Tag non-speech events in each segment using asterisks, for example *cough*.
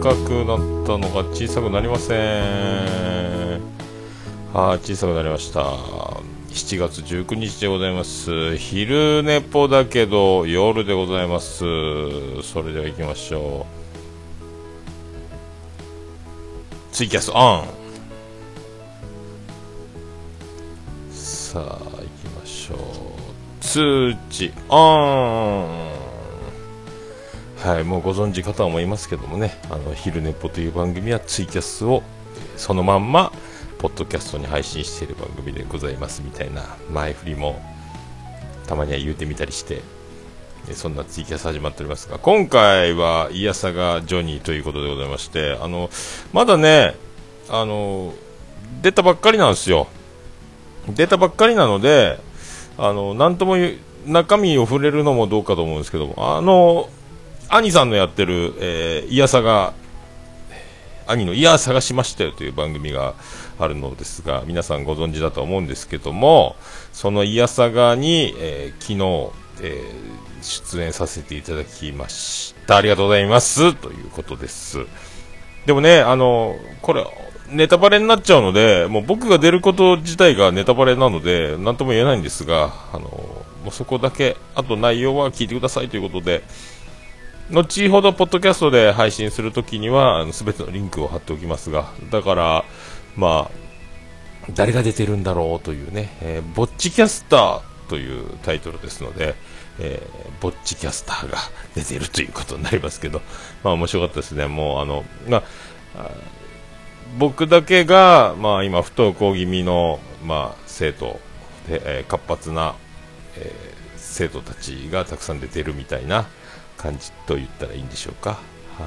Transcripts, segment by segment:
かくなったのが小さくなりません。はい小さくなりました。7月19日でございます。昼寝ぽだけど夜でございます。それでは行きましょう。ツイキャスオン。さあ行きましょう。通知オン。はい、もうご存知方もいますけどもね、あの昼寝ぽという番組はツイキャスをそのまんま、ポッドキャストに配信している番組でございますみたいな前振りもたまには言うてみたりして、そんなツイキャス始まっておりますが、今回はイヤサがジョニーということでございまして、あの、まだね、あの、出たばっかりなんですよ。出たばっかりなので、あの、なんとも中身を触れるのもどうかと思うんですけども、あの、兄さんのやってる、えー、イヤサが、兄のイヤー探しましたよという番組があるのですが、皆さんご存知だと思うんですけども、そのイヤサガに、えー、昨日、えー、出演させていただきました。ありがとうございます。ということです。でもね、あの、これ、ネタバレになっちゃうので、もう僕が出ること自体がネタバレなので、なんとも言えないんですが、あの、もうそこだけ、あと内容は聞いてくださいということで、後ほど、ポッドキャストで配信するときには、すべてのリンクを貼っておきますが、だから、まあ、誰が出てるんだろうというね、えー、ぼっちキャスターというタイトルですので、えー、ぼっちキャスターが出てるということになりますけど、*laughs* まあ面白かったですね。もうあの、まあ、僕だけが、まあ今不登校気味の、まあ生徒で、えー、活発な、えー、生徒たちがたくさん出てるみたいな、感じと言ったらいいんでしょうか。は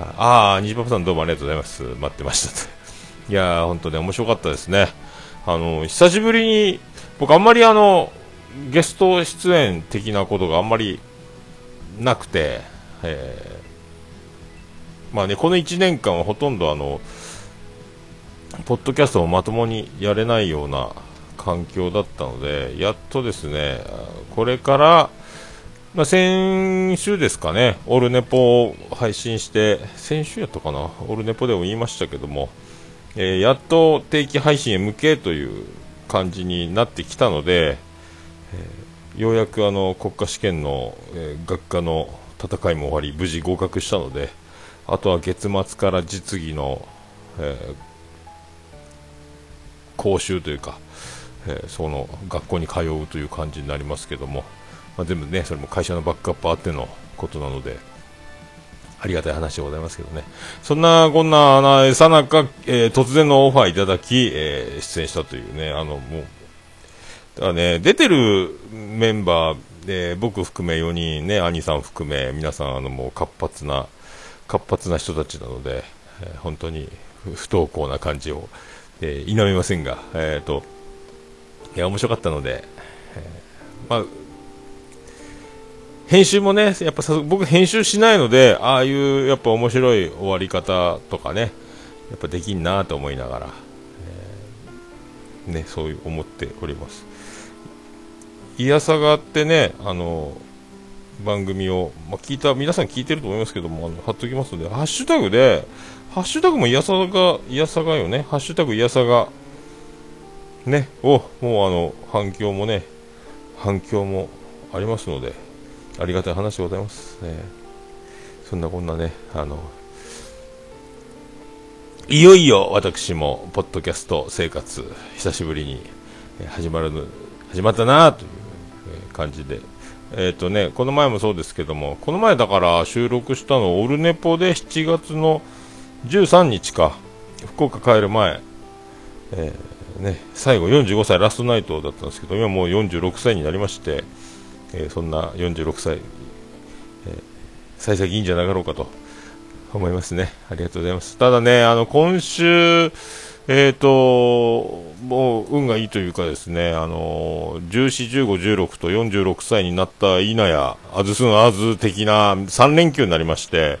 い、はあ、あ、虹パパさんどうもありがとうございます。待ってました *laughs* いやー、本当ね、面白かったですね。あの、久しぶりに、僕あんまりあの、ゲスト出演的なことがあんまりなくて、えー、まあね、この1年間はほとんどあの、ポッドキャストもまともにやれないような環境だったので、やっとですね、これから、まあ、先週ですかね、オルネポを配信して、先週やったかな、オルネポでも言いましたけども、えー、やっと定期配信へ向けという感じになってきたので、えー、ようやくあの国家試験の、えー、学科の戦いも終わり、無事合格したので、あとは月末から実技の、え講習というか、えその学校に通うという感じになりますけども、まあ、全部ね、それも会社のバックアップあってのことなので、ありがたい話でございますけどね。そんな、こんな、さなか、えー、突然のオファーいただき、えー、出演したというね、あの、もう、だからね、出てるメンバー、で、僕含め4人ね、兄さん含め、皆さん、あの、もう活発な、活発な人たちなので、えー、本当に不登校な感じを、えー、否めませんが、えっ、ー、と、いや、面白かったので、えー、まあ、編集もね、やっぱ僕編集しないので、ああいうやっぱ面白い終わり方とかね、やっぱできんなと思いながら、えー、ね、そういう思っております。いやさがってね、あの、番組を、まあ、聞いた、皆さん聞いてると思いますけども、あの貼っときますので、ハッシュタグで、ハッシュタグもいやさが、いやさがよね、ハッシュタグいやさが、ね、お、もうあの、反響もね、反響もありますので、ありがたい話でございます、ね、そんなこんなねあのいよいよ私もポッドキャスト生活久しぶりに始まる始まったなという感じで。えっ、ー、とねこの前もそうですけどもこの前だから収録したのオルネポで7月の13日か。福岡帰る前、えー、ね、最後45歳ラストナイトだったんですけど今もう46歳になりまして。えー、そんな46歳、えー、幸先いいんじゃなかろうかと思いますね。ありがとうございます。ただね、あの、今週、えっ、ー、と、もう運がいいというかですね、あの、14、15、16と46歳になったいなや、あずすんあず的な3連休になりまして、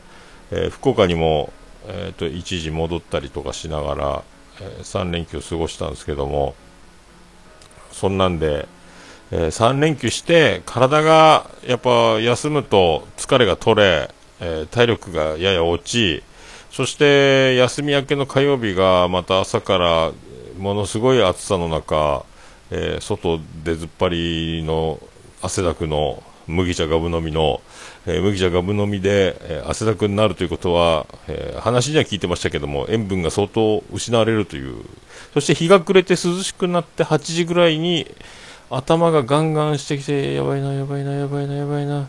えー、福岡にも、えっ、ー、と、一時戻ったりとかしながら、えー、3連休過ごしたんですけども、そんなんで、えー、3連休して体がやっぱ休むと疲れが取れ、えー、体力がやや落ちそして休み明けの火曜日がまた朝からものすごい暑さの中、えー、外でずっぱりの汗だくの麦茶がぶ飲みの、えー、麦茶がぶ飲みで、えー、汗だくになるということは、えー、話には聞いてましたけども塩分が相当失われるという。そして日が暮れて涼しくなって8時ぐらいに頭がガンガンしてきてやばいなやばいなやばいなやばいな。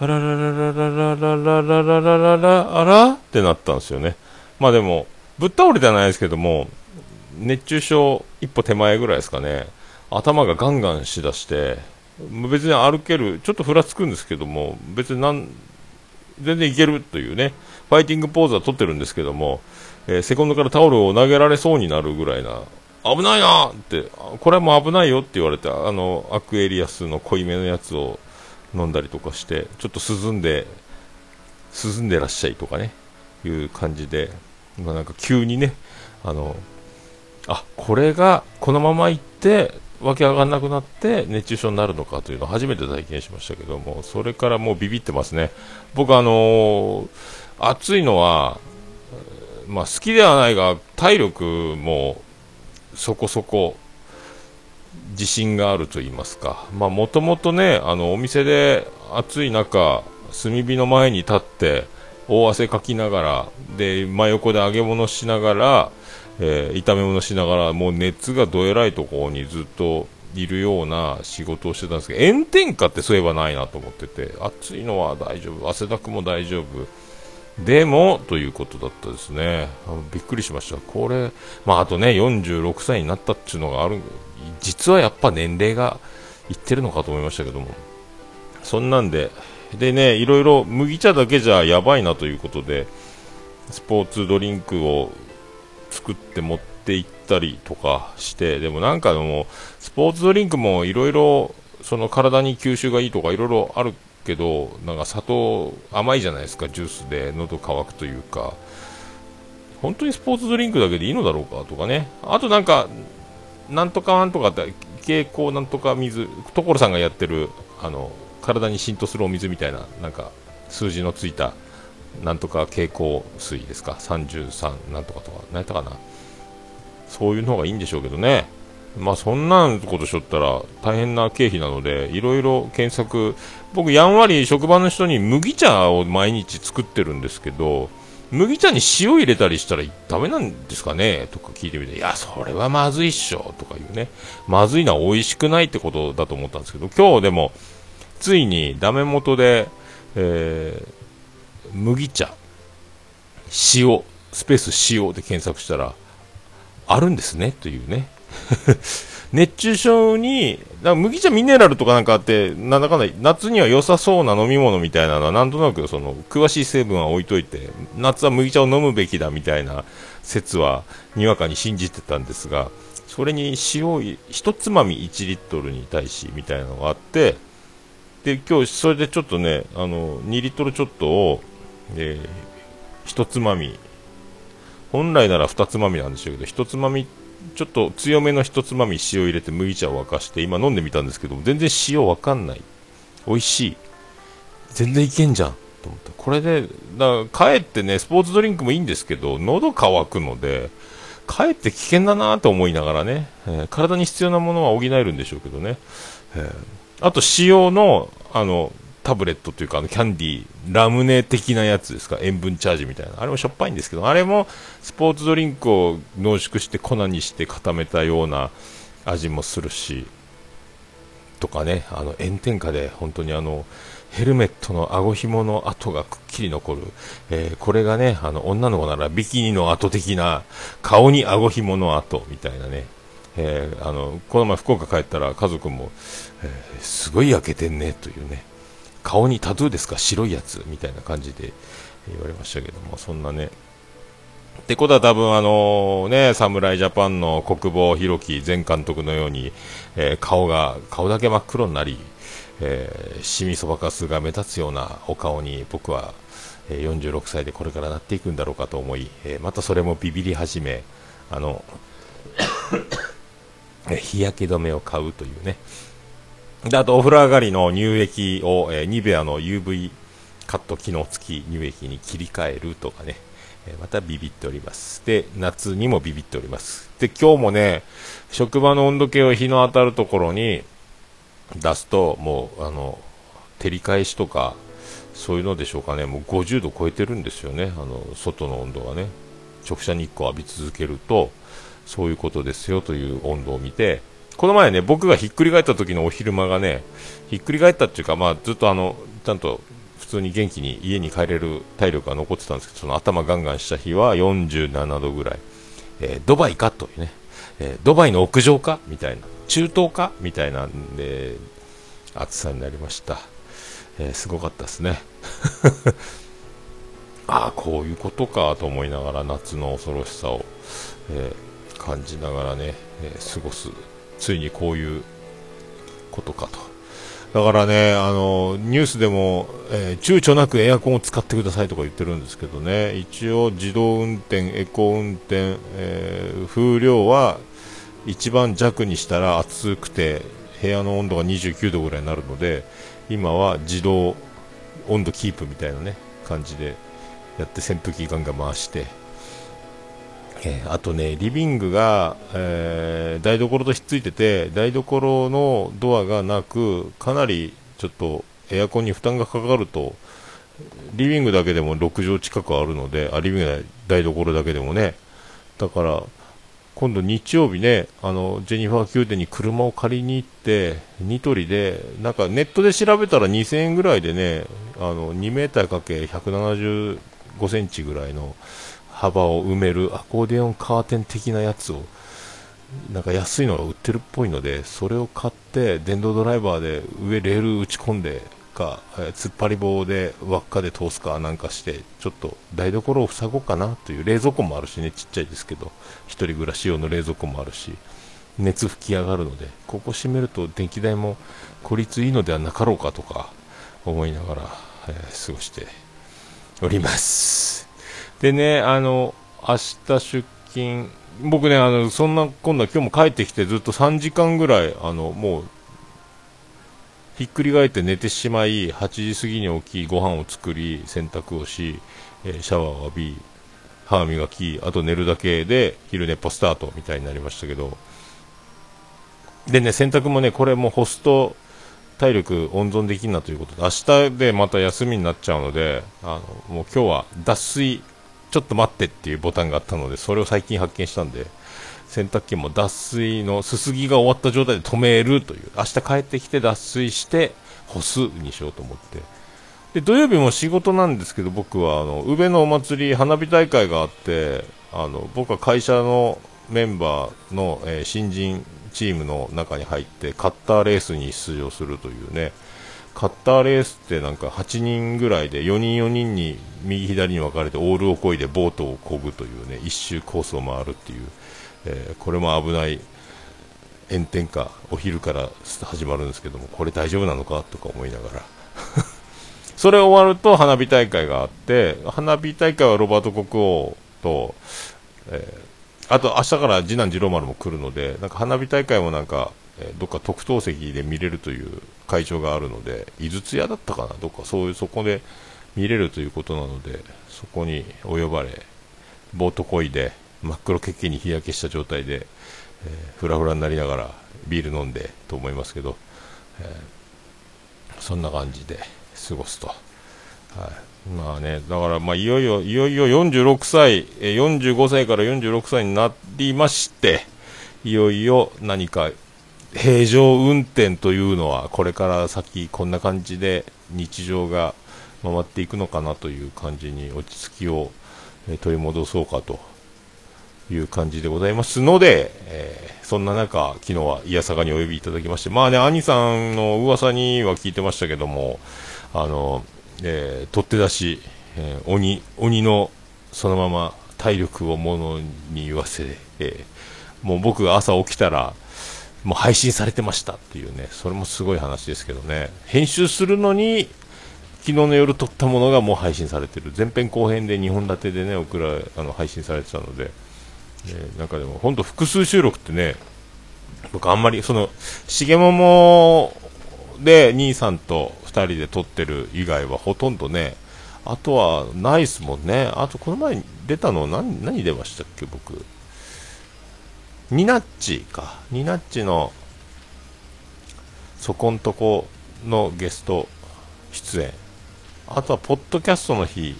あらららららららららららららあらってなったんですよねまあでもぶっ倒れてはないですけども熱中症一歩手前ぐらいですかね頭がガンガンしだして別に歩ける、ちょっとふらつくんですけども、別になん全然いけるというね、ファイティングポーズは取ってるんですけども、えー、セコンドからタオルを投げられそうになるぐらいな、危ないなって、これはもう危ないよって言われて、あの、アクエリアスの濃いめのやつを飲んだりとかして、ちょっと涼んで、涼んでらっしゃいとかね、いう感じで、まあ、なんか急にね、あの、あ、これがこのまま行って、わけ上がらなくなって熱中症になるのかというのを初めて体験しましたけども、それからもうビビってますね。僕あのー、暑いのは、まあ好きではないが、体力もそこそこ自信があると言いますか。もともとね、あのお店で暑い中、炭火の前に立って、大汗かきながら、で、真横で揚げ物しながら、えー、炒め物しながら、もう熱がどえらいところにずっといるような仕事をしてたんですけど、炎天下ってそういえばないなと思ってて、暑いのは大丈夫、汗だくも大丈夫、でも、ということだったですね。びっくりしました。これ、まあ、あとね、46歳になったっていうのがある、実はやっぱ年齢がいってるのかと思いましたけども、そんなんで、でね、いろいろ麦茶だけじゃやばいなということで、スポーツドリンクを作って持って行ったりとかして、でもなんかでも、スポーツドリンクもいろいろ、その体に吸収がいいとかいろいろあるけど、なんか砂糖甘いじゃないですか、ジュースで喉乾くというか、本当にスポーツドリンクだけでいいのだろうかとかね、あとなんか、なんとかなんとかって、蛍光なんとか水、所さんがやってる、あの、体に浸透するお水みたいな、なんか、数字のついたなんとか蛍光水ですか、33なんとかとか、何やったかな、そういうのがいいんでしょうけどね、まあそんなことしょったら大変な経費なので、いろいろ検索、僕、やんわり職場の人に麦茶を毎日作ってるんですけど、麦茶に塩入れたりしたらダメなんですかね？とか聞いてみて、いや、それはまずいっしょとかいうね、まずいのは美味しくないってことだと思ったんですけど、今日でも、ついにダメ元で、えー麦茶、塩、スペース塩で検索したら、あるんですね、というね。*laughs* 熱中症に、だ麦茶ミネラルとかなんかあって、なんだかんだ、夏には良さそうな飲み物みたいなのは、なんとなくその、詳しい成分は置いといて、夏は麦茶を飲むべきだみたいな説は、にわかに信じてたんですが、それに塩一つまみ1リットルに対し、みたいなのがあって、で、今日、それでちょっとね、あの、2リットルちょっとを、で、一つまみ。本来なら二つまみなんでしょうけど、一つまみって、ちょっと強めの一つまみ塩入れて麦茶を沸かして、今飲んでみたんですけど、全然塩わかんない。美味しい。全然いけんじゃん。と思った。これで、だかえってね、スポーツドリンクもいいんですけど、喉乾くので、かえって危険だなと思いながらね、えー、体に必要なものは補えるんでしょうけどね。えー、あと、塩の、あの、タブレットというか、あのキャンディー、ラムネ的なやつですか、塩分チャージみたいな。あれもしょっぱいんですけど、あれもスポーツドリンクを濃縮して粉にして固めたような味もするし、とかね、あの炎天下で本当にあの、ヘルメットの顎紐の跡がくっきり残る、えー、これがね、あの女の子ならビキニの跡的な顔に顎紐の跡みたいなね、えー、あのこの前福岡帰ったら家族も、えー、すごい焼けてんねというね、顔にタトゥーですか？白いやつみたいな感じで言われましたけども、そんなね。ってことは多分あのね、侍ジャパンの国防弘樹前監督のように、えー、顔が、顔だけ真っ黒になり、えー、シミそばかすが目立つようなお顔に僕は、えー、46歳でこれからなっていくんだろうかと思い、えー、またそれもビビり始め、あの *coughs* 日焼け止めを買うというね、で、あとお風呂上がりの乳液を、えー、ニベアの UV カット機能付き乳液に切り替えるとかね、えー、またビビっております。で、夏にもビビっております。で、今日もね、職場の温度計を日の当たるところに出すと、もう、あの、照り返しとか、そういうのでしょうかね、もう50度超えてるんですよね、あの、外の温度がね。直射日光を浴び続けると、そういうことですよという温度を見て、この前ね、僕がひっくり返った時のお昼間がね、ひっくり返ったっていうか、まあ、ずっとあの、ちゃんと普通に元気に家に帰れる体力が残ってたんですけど、その頭ガンガンした日は47度ぐらい。えー、ドバイかというね、えー、ドバイの屋上か？みたいな、中東か？みたいなんで、暑さになりました。えー、すごかったですね。*laughs* ああ、こういうことかと思いながら夏の恐ろしさを、え感じながらね、え過ごすついにこういうことかと。だからね、あの、ニュースでも、えー、躊躇なくエアコンを使ってくださいとか言ってるんですけどね、一応自動運転、エコ運転、えー、風量は一番弱にしたら暑くて部屋の温度が29度ぐらいになるので、今は自動温度キープみたいなね、感じでやって扇風機ガンガン回して、えー、あとね、リビングが、えー、台所とひっついてて、台所のドアがなく、かなりちょっとエアコンに負担がかかると、リビングだけでも6畳近くあるので、あリビング台所だけでもね、だから、今度日曜日ね、あの、ジェニファー宮殿に車を借りに行って、ニトリで、なんかネットで調べたら2000円ぐらいでね、あの、2メーターかけ175センチぐらいの、幅を埋めるアコーディオンカーテン的なやつをなんか安いのが売ってるっぽいのでそれを買って電動ドライバーで上レール打ち込んでか、え突っ張り棒で輪っかで通すかなんかしてちょっと台所を塞ごうかなという冷蔵庫もあるしねちっちゃいですけど1人暮らし用の冷蔵庫もあるし熱吹き上がるのでここ閉めると電気代も効率いいのではなかろうかとか思いながら、えー、過ごしております。でね、あの、明日出勤、僕ね、あの、そんな、今度は今日も帰ってきてずっと3時間ぐらい、あの、もう、ひっくり返って寝てしまい、8時過ぎに起き、ご飯を作り、洗濯をし、えー、シャワーを浴び、歯磨き、あと寝るだけで、昼寝ポスタートみたいになりましたけど、でね、洗濯もね、これも干すと、体力温存できんなということで、明日でまた休みになっちゃうので、あの、もう今日は脱水ちょっと待ってっていうボタンがあったので、それを最近発見したんで、洗濯機も脱水のすすぎが終わった状態で止めるという、明日帰ってきて脱水して干すにしようと思って。で、土曜日も仕事なんですけど、僕は、あの、宇部のお祭り、花火大会があって、あの、僕は会社のメンバーの、えー、新人チームの中に入って、カッターレースに出場するというね、カッターレースってなんか8人ぐらいで4人4人に右左に分かれてオールをこいでボートをこぐというね一周コースを回るっていう、えー、これも危ない炎天下お昼から始まるんですけどもこれ大丈夫なのかとか思いながら。*laughs* それ終わると花火大会があって花火大会はロバート国王と、えー、あと明日から次男次郎丸も来るのでなんか花火大会もなんかえどっか特等席で見れるという会場があるので、井筒屋だったかな、どっかそういうそこで見れるということなので、そこにお呼ばれ、ボートこいで、真っ黒血気に日焼けした状態で、えー、フラフラになりながらビール飲んでと思いますけど、えー、そんな感じで過ごすと。はい、まあね、だからまあいよいよ、いよいよ46歳、え、45歳から46歳になりまして、いよいよ何か平常運転というのはこれから先こんな感じで日常が回っていくのかなという感じに落ち着きを、取り戻そうかという感じでございますので、えー、そんな中、昨日はイヤサガにお呼びいただきまして、まあね、兄さんの噂には聞いてましたけども、あの、えー、取って出し、えー、鬼、鬼のそのまま体力をものに言わせ、えー、もう僕が朝起きたら、もう配信されてましたっていうね、それもすごい話ですけどね、編集するのに、昨日の夜撮ったものがもう配信されてる、前編後編で2本立てでね、送らあの配信されてたので、えー、なんかでも、本当、複数収録ってね、僕、あんまり、その、重桃で兄さんと2人で撮ってる以外はほとんどねあとはないっすもんね。あとこの前出たの何何出ましたっけ僕。ニナッチか。ニナッチのそこんとこのゲスト出演。あとはポッドキャストの日。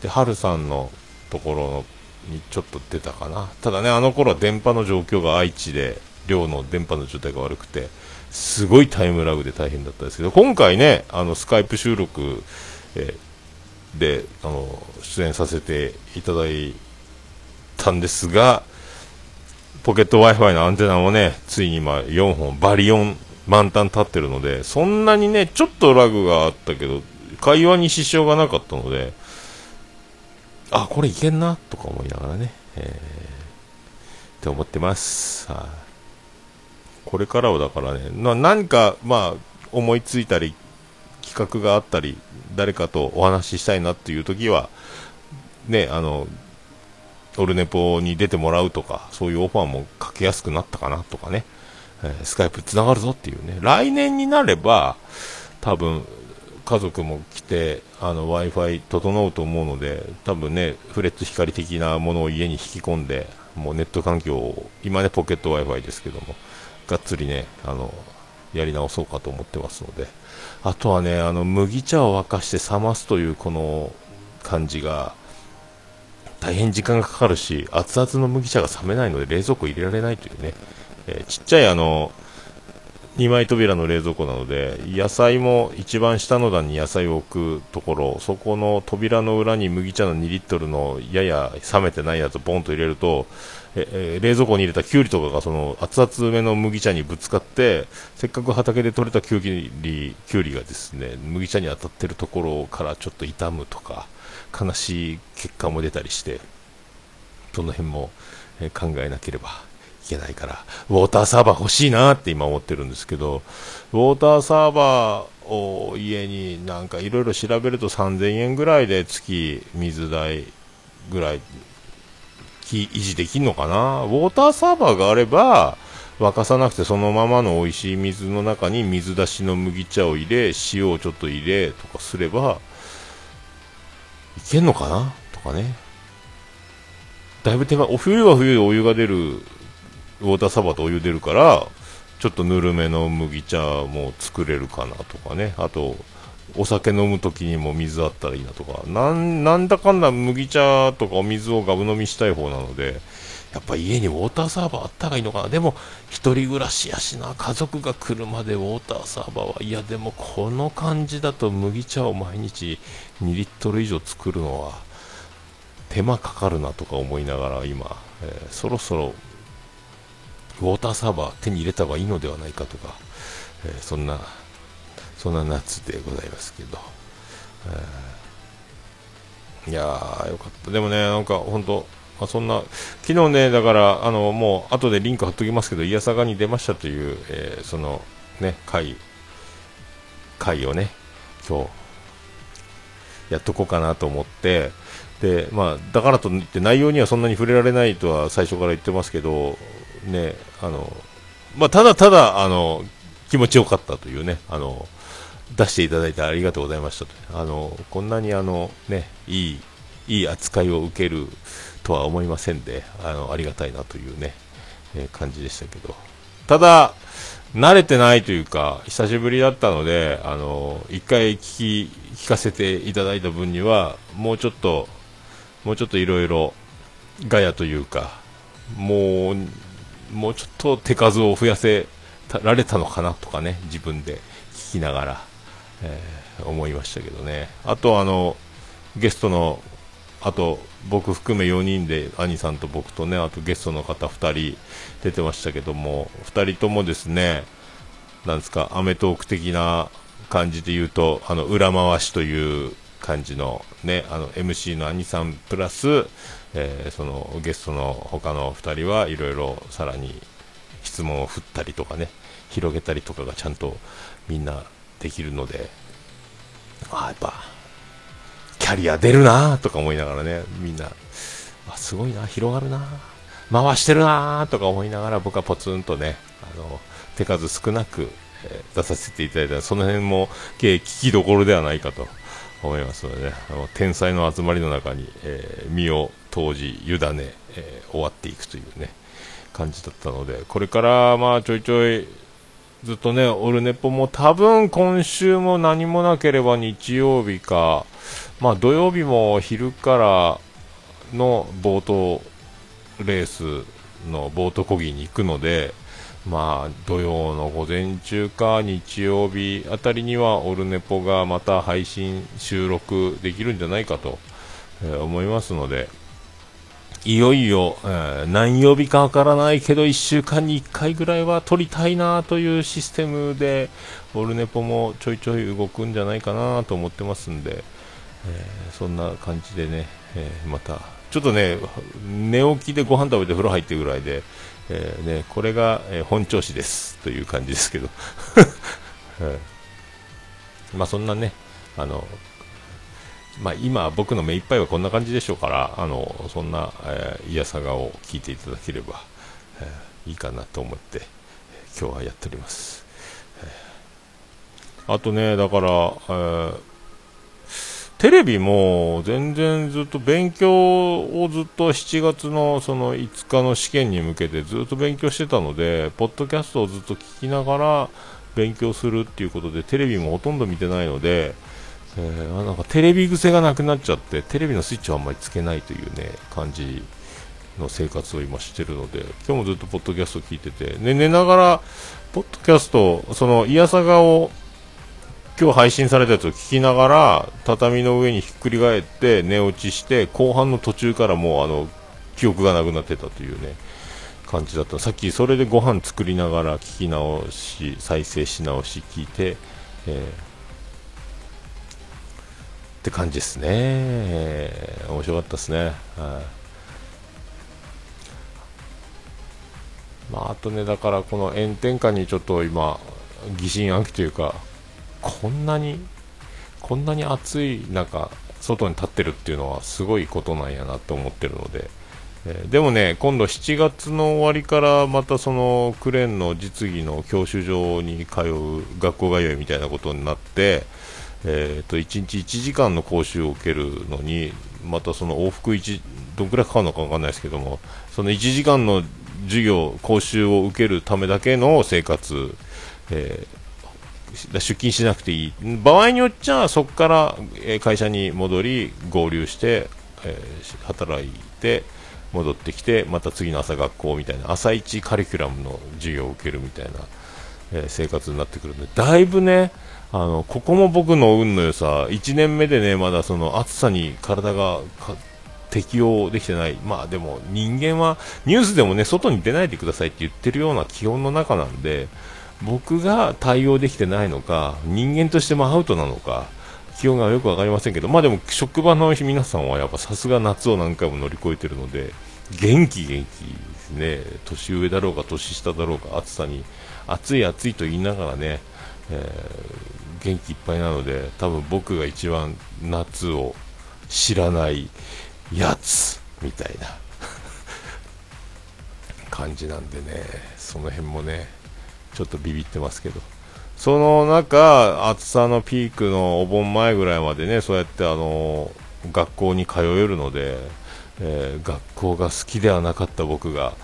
でハルさんのところにちょっと出たかな。ただねあの頃は電波の状況が愛知で寮の電波の状態が悪くてすごいタイムラグで大変だったんですけど今回ねあのスカイプ収録、えであの出演させていただいたんですがポケット w i f i のアンテナもねついに今4本バリ4満タン立ってるのでそんなにねちょっとラグがあったけど会話に支障がなかったのであこれいけんな？とか思いながらね、えー、って思ってます、はあ、これからはだからねな何かまあ思いついたり企画があったり誰かとお話ししたいなっていう時はねあのオルネポに出てもらうとかそういうオファーもかけやすくなったかなとかね、えー、スカイプつながるぞっていうね。来年になれば多分家族も来て w i f i 整うと思うので多分ねフレッツ光的なものを家に引き込んでもうネット環境を今ねポケット w i f i ですけどもがっつりねあのやり直そうかと思ってますので。あとはねあの麦茶を沸かして冷ますというこの感じが大変時間がかかるし熱々の麦茶が冷めないので冷蔵庫入れられないというね、えー、ちっちゃいあの2枚扉の冷蔵庫なので野菜も一番下の段に野菜を置くところそこの扉の裏に麦茶の2リットルのやや冷めてないやつをボンと入れるとええ冷蔵庫に入れたきゅうりとかがその熱々めの麦茶にぶつかってせっかく畑で採れたきゅうりきゅうりがですね麦茶に当たってるところからちょっと傷むとか悲しい結果も出たりしてその辺も、考えなければいけないからウォーターサーバー欲しいなって今思ってるんですけどウォーターサーバーを家になんかいろいろ調べると3000円ぐらいで月水代ぐらい維持できるのかな？ウォーターサーバーがあれば沸かさなくてそのままの美味しい水の中に水出しの麦茶を入れ塩をちょっと入れとかすればけんのかな？とかね。だいぶ手間お冬は冬でお湯が出るウォーターサーバーとお湯出るからちょっとぬるめの麦茶も作れるかな？とかね。あとお酒飲む時にも水あったらいいな？とか。なんなんだかんだ麦茶とかお水をガブ飲みしたい方なのでやっぱ家にウォーターサーバーあったらいいのかな。でも1人暮らしやしな家族が来るまでウォーターサーバーはいやでもこの感じだと麦茶を毎日2リットル以上作るのは手間かかるなとか思いながら今、えー、そろそろウォーターサーバー手に入れた方がいいのではないかとか、えー、そんなそんな夏でございますけど、えー、いやーよかった。でもねなんか本当まあ、そんな昨日ねだからあのもう後でリンク貼っときますけどいやさがに出ましたという、えー、そのね回回をね今日やっとこうかなと思ってでまあだからといって内容にはそんなに触れられないとは最初から言ってますけどねあのまあ、ただただあの気持ちよかったというねあの出していただいてありがとうございましたとあのこんなにあの、ね、いいいい扱いを受けるとは思いませんであのありがたいなというね、えー、感じでしたけど。ただ慣れてないというか久しぶりだったのであの一回聞き聞かせていただいた分にはもうちょっともうちょっといろいろガヤというかもうもうちょっと手数を増やせられたのかなとかね自分で聞きながら、えー、思いましたけどね。あとあのゲストのあと僕含め4人で兄さんと僕とねあとゲストの方2人出てましたけども2人ともですねなんですかアメトーク的な感じで言うとあの裏回しという感じのねあの MC の兄さんプラス、えー、そのゲストの他の2人はいろいろさらに質問を振ったりとかね広げたりとかがちゃんとみんなできるのであやっぱキャリア出るなとか思いながらねみんな。あすごいな広がるな。回してるなとか思いながら僕はポツンとねあの手数少なく、えー、出させていただいた。その辺も聞きどころではないかと思いますのでね、あの天才の集まりの中に、えー、身を投じ、委ね、えー、終わっていくというね、感じだったので、これからまあちょいちょい、ずっとね、オルネポも多分今週も何もなければ日曜日か、まあ土曜日も昼からの冒頭レースのボート漕ぎに行くので、まあ、土曜の午前中か日曜日あたりにはオルネポがまた配信、収録できるんじゃないかと、え、思いますので、いよいよ、えー、何曜日かわからないけど1週間に1回ぐらいは撮りたいなというシステムでオルネポもちょいちょい動くんじゃないかなと思ってますんで、えー、そんな感じでね、えまたちょっとね寝起きでご飯食べて風呂入ってるぐらいで、えー、ね、これが、え、本調子ですという感じですけど、は *laughs* い、まあそんなね、あのまあ、今、僕の目いっぱいはこんな感じでしょうから、あのそんな、えー、いやさがを聞いていただければ、えー、いいかなと思って、今日はやっております。あとね、だから、えーテレビも全然ずっと勉強をずっと7月のその5日の試験に向けてずっと勉強してたので、ポッドキャストをずっと聞きながら勉強するっていうことで、テレビもほとんど見てないので、えー、なんかテレビ癖がなくなっちゃって、テレビのスイッチをあんまりつけないというね、感じの生活を今してるので、今日もずっとポッドキャスト聞いてて、ね、寝ながら、ポッドキャスト、その、いやさがを今日配信されたやつを聞きながら畳の上にひっくり返って寝落ちして後半の途中からもうあの記憶がなくなってたというね感じだった。さっきそれでご飯作りながら聞き直し再生し直し聞いて、えー、って感じですね、面白かったですね。はい。まあ、あとね、だからこの炎天下にちょっと今、疑心暗鬼というか、こんなに、こんなに暑い中、外に立ってるっていうのはすごいことなんやなと思ってるので、えー、でもね、今度7月の終わりからまたそのクレーンの実技の教習所に通う学校通いみたいなことになって、えー、と1日1時間の講習を受けるのに、またその往復1、どんくらいかかるのか分かんないですけども、その1時間の授業、講習を受けるためだけの生活、えー出勤しなくていい。場合によっちゃそこから会社に戻り合流して、えー、働いて戻ってきてまた次の朝学校みたいな朝一カリキュラムの授業を受けるみたいな、えー、生活になってくるのでだいぶねあのここも僕の運の良さ。1年目でねまだその暑さに体が適応できてない、まあでも人間はニュースでもね外に出ないでくださいって言ってるような気温の中なんで僕が対応できてないのか、人間としてもアウトなのか、気温がよく分かりませんけど、まあでも職場の皆さんはやっぱさすが夏を何回も乗り越えてるので、元気元気ですね、年上だろうが年下だろうが暑さに、暑い暑いと言いながらね、えー、元気いっぱいなので、多分僕が一番夏を知らないやつみたいな *laughs* 感じなんでね、その辺もね、ちょっとビビってますけど。その中、暑さのピークのお盆前ぐらいまでね、そうやってあの学校に通えるので、えー、学校が好きではなかった僕が、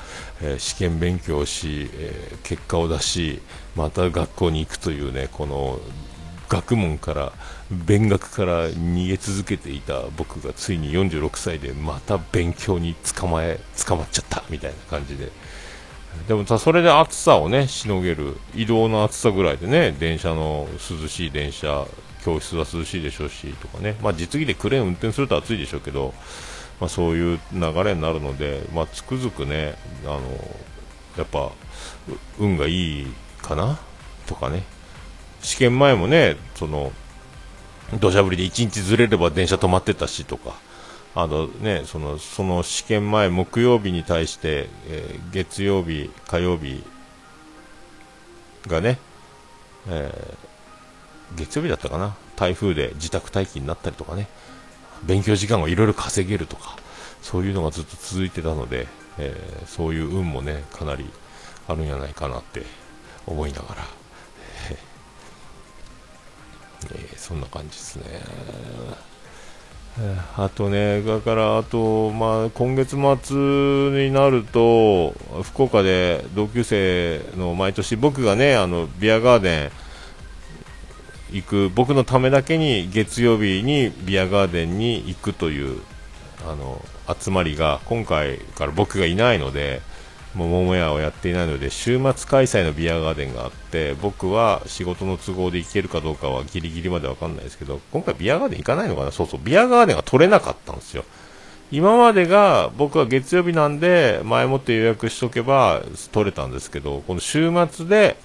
えー、試験勉強をし、えー、結果を出し、また学校に行くというね、この学問から、勉学から逃げ続けていた僕がついに46歳でまた勉強に捕まえ、捕まっちゃったみたいな感じで、でもさ、それで暑さをね、しのげる。移動の暑さぐらいでね、電車の涼しい電車、教室は涼しいでしょうし、とかね。まあ実技でクレーン運転すると暑いでしょうけど、まあそういう流れになるので、まあつくづくね、あの、やっぱ、運がいいかな？とかね。試験前もね、その、土砂降りで1日ずれれば電車止まってたしとか、あのね、そのその試験前、木曜日に対して、えー、月曜日、火曜日がね、えー、月曜日だったかな、台風で自宅待機になったりとかね、勉強時間をいろいろ稼げるとか、そういうのがずっと続いてたので、えー、そういう運もね、かなりあるんじゃないかなって思いながら。えー、そんな感じですね。あとね、だからあと、まあ、今月末になると、福岡で同級生の毎年、僕がね、あのビアガーデン行く、僕のためだけに月曜日にビアガーデンに行くというあの集まりが、今回から僕がいないので、もう桃屋をやっていないので週末開催のビアガーデンがあって僕は仕事の都合で行けるかどうかはギリギリまで分かんないですけど今回ビアガーデン行かないのかな？そうそうビアガーデンが取れなかったんですよ。今までが僕は月曜日なんで前もって予約しとけば取れたんですけどこの週末で、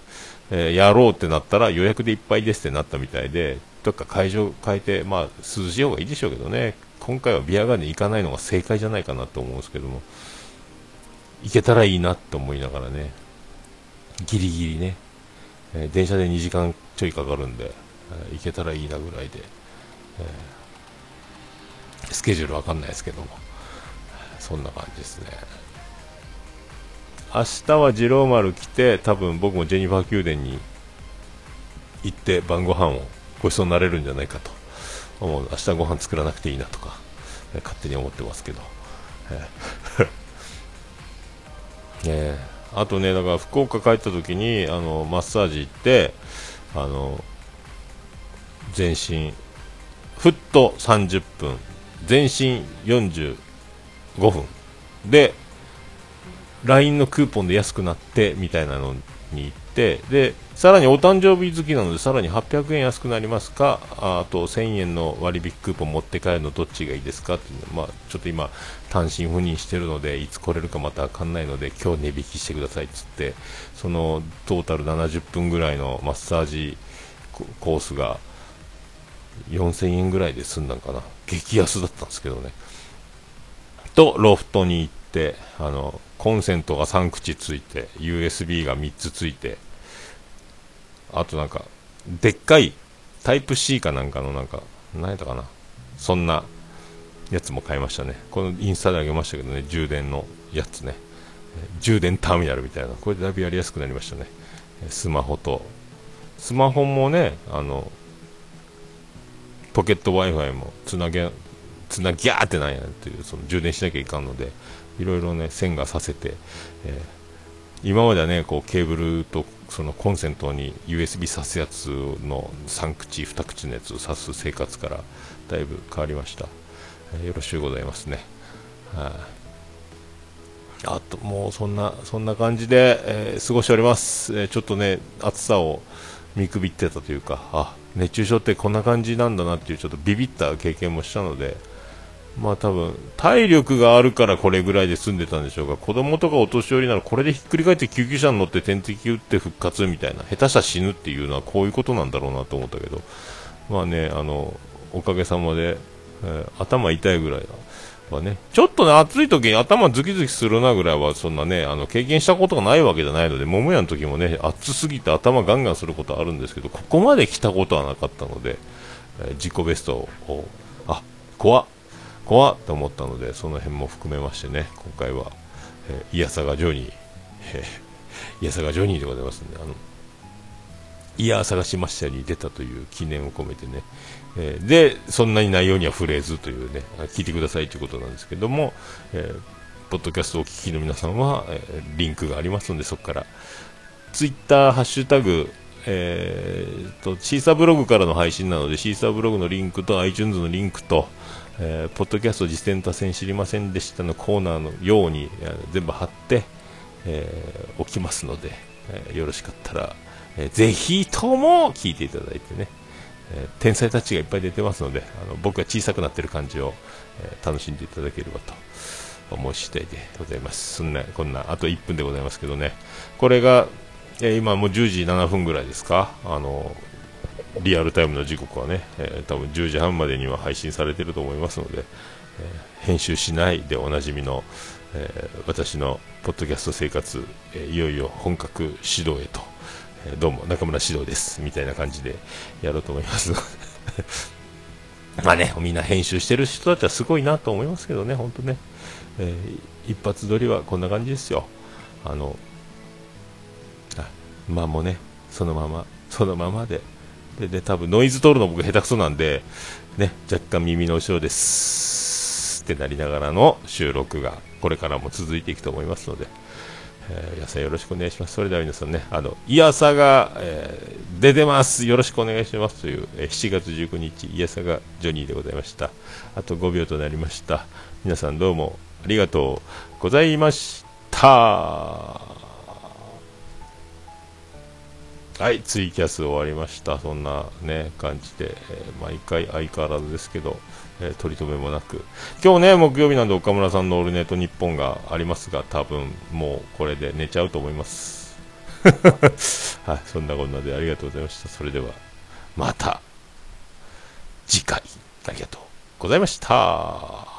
え、やろうってなったら予約でいっぱいですってなったみたいでどっか会場変えてまあ涼しい方がいいでしょうけどね。今回はビアガーデン行かないのが正解じゃないかなと思うんですけども。行けたらいいなって思いながらね、ギリギリね、えー、電車で2時間ちょいかかるんで、えー、行けたらいいなぐらいで、えー、スケジュールわかんないですけども、そんな感じですね。明日は次郎丸来て、多分僕もジェニファー宮殿に行って晩ご飯をごちそうになれるんじゃないかと思う。明日ご飯作らなくていいなとか、えー、勝手に思ってますけど。えーえー、あとね、だから福岡帰った時にあのマッサージ行ってあの全身ふっと30分全身45分で LINE のクーポンで安くなってみたいなのに行ってでさらにお誕生日好きなのでさらに800円安くなりますかあと1000円の割引クーポン持って帰るのどっちがいいですかっていうの、まあ、ちょっと今単身赴任してるのでいつ来れるかまた分かんないので今日値引きしてくださいっつってそのトータル70分ぐらいのマッサージコースが4000円ぐらいで済んだんかな。激安だったんですけどね。とロフトに行ってあのコンセントが3口ついて USB が3つついてあとなんかでっかいタイプ C かなんかのなんか何やったかな。そんなやつも買いましたね。このインスタであげましたけどね充電のやつね。充電ターミナルみたいな。これでだいぶやりやすくなりましたね。スマホと。スマホもねあのポケット Wi-Fi もつなげつなぎゃーってなんやっていうその充電しなきゃいかんのでいろいろね線がさせて、えー、今まではねこうケーブルとそのコンセントに USB 挿すやつの3口2口のやつを挿す生活からだいぶ変わりました、よろしゅうございますね。はい、あ、ともうそんなそんな感じで、えー、過ごしております、えちょっとね暑さを見くびってたというかあ熱中症ってこんな感じなんだなっていうちょっとビビった経験もしたのでまあ多分、体力があるからこれぐらいで済んでたんでしょうが、子供とかお年寄りならこれでひっくり返って救急車に乗って点滴打って復活みたいな、下手したら死ぬっていうのはこういうことなんだろうなと思ったけど、まあね、あの、おかげさまで、えー、頭痛いぐらいはね、ちょっとね、暑い時に頭ズキズキするなぐらいは、そんなね、あの、経験したことがないわけじゃないので、桃屋の時もね、暑すぎて頭ガンガンすることあるんですけど、ここまで来たことはなかったので、えー、自己ベストを、あ、怖っ。怖っと思ったのでその辺も含めましてね今回は、えー、イヤサガジョニー、えー、イヤサガジョニーでございますんであのイヤー探しましたに出たという記念を込めてね、えー、でそんなに内容には触れずというね聞いてくださいということなんですけども、えー、ポッドキャストをお聞きの皆さんは、えー、リンクがありますのでそこから。ツイッターハッシュタグえーと、シーサーブログからの配信なのでシーサーブログのリンクと iTunes のリンクと、えー、ポッドキャスト実践多戦知りませんでしたのコーナーのように、え、全部貼って、えー、おきますので、えよろしかったら、えぜひとも聞いていただいてね、え天才たちがいっぱい出てますのであの僕が小さくなってる感じを、え楽しんでいただければと思う次第でございます。そんなこんなあと1分でございますけどね。これが、え今もう10時7分ぐらいですか？あのリアルタイムの時刻はね、えー、多分10時半までには配信されてると思いますので、え、編集しないでおなじみの、え、私のポッドキャスト生活、えいよいよ本格指導へと、どうも中村指導ですみたいな感じでやろうと思います *laughs* まあね、みんな編集してる人たちはすごいなと思いますけどね、本当ね、え一発撮りはこんな感じですよ。あの、あまあもうね、そのままそのままで。で、で、多分ノイズ取るの僕下手くそなんで、ね、若干耳の後ろですってなりながらの収録がこれからも続いていくと思いますので、えー、野菜よろしくお願いします。それでは皆さんね、あの、イヤサが、えー、出てます。よろしくお願いしますという、えー、7月19日、イヤサがジョニーでございました。あと5秒となりました。皆さんどうもありがとうございました。はい、ツイキャス終わりました。そんなね、感じで、えー、毎回相変わらずですけど、えー、取り留めもなく。今日ね、木曜日なんで岡村さんのオールネット日本がありますが、多分もうこれで寝ちゃうと思います。*laughs* はい、そんなこんなでありがとうございました。それでは、また、次回、ありがとうございました。